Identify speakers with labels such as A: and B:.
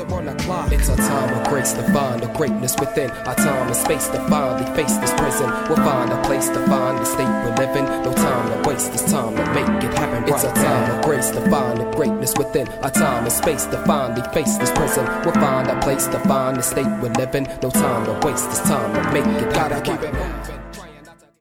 A: are on the clock. It's our time of grace to find the greatness within. Our time and space to finally face this prison. We'll find a place to find the state we're living. No time to waste, it's time to make it happen. It's our time of grace to find the greatness within. Our time and space to finally face this prison. We'll find a place to find the state we're living. No time to waste, it's time to make it happen. Gotta keep it.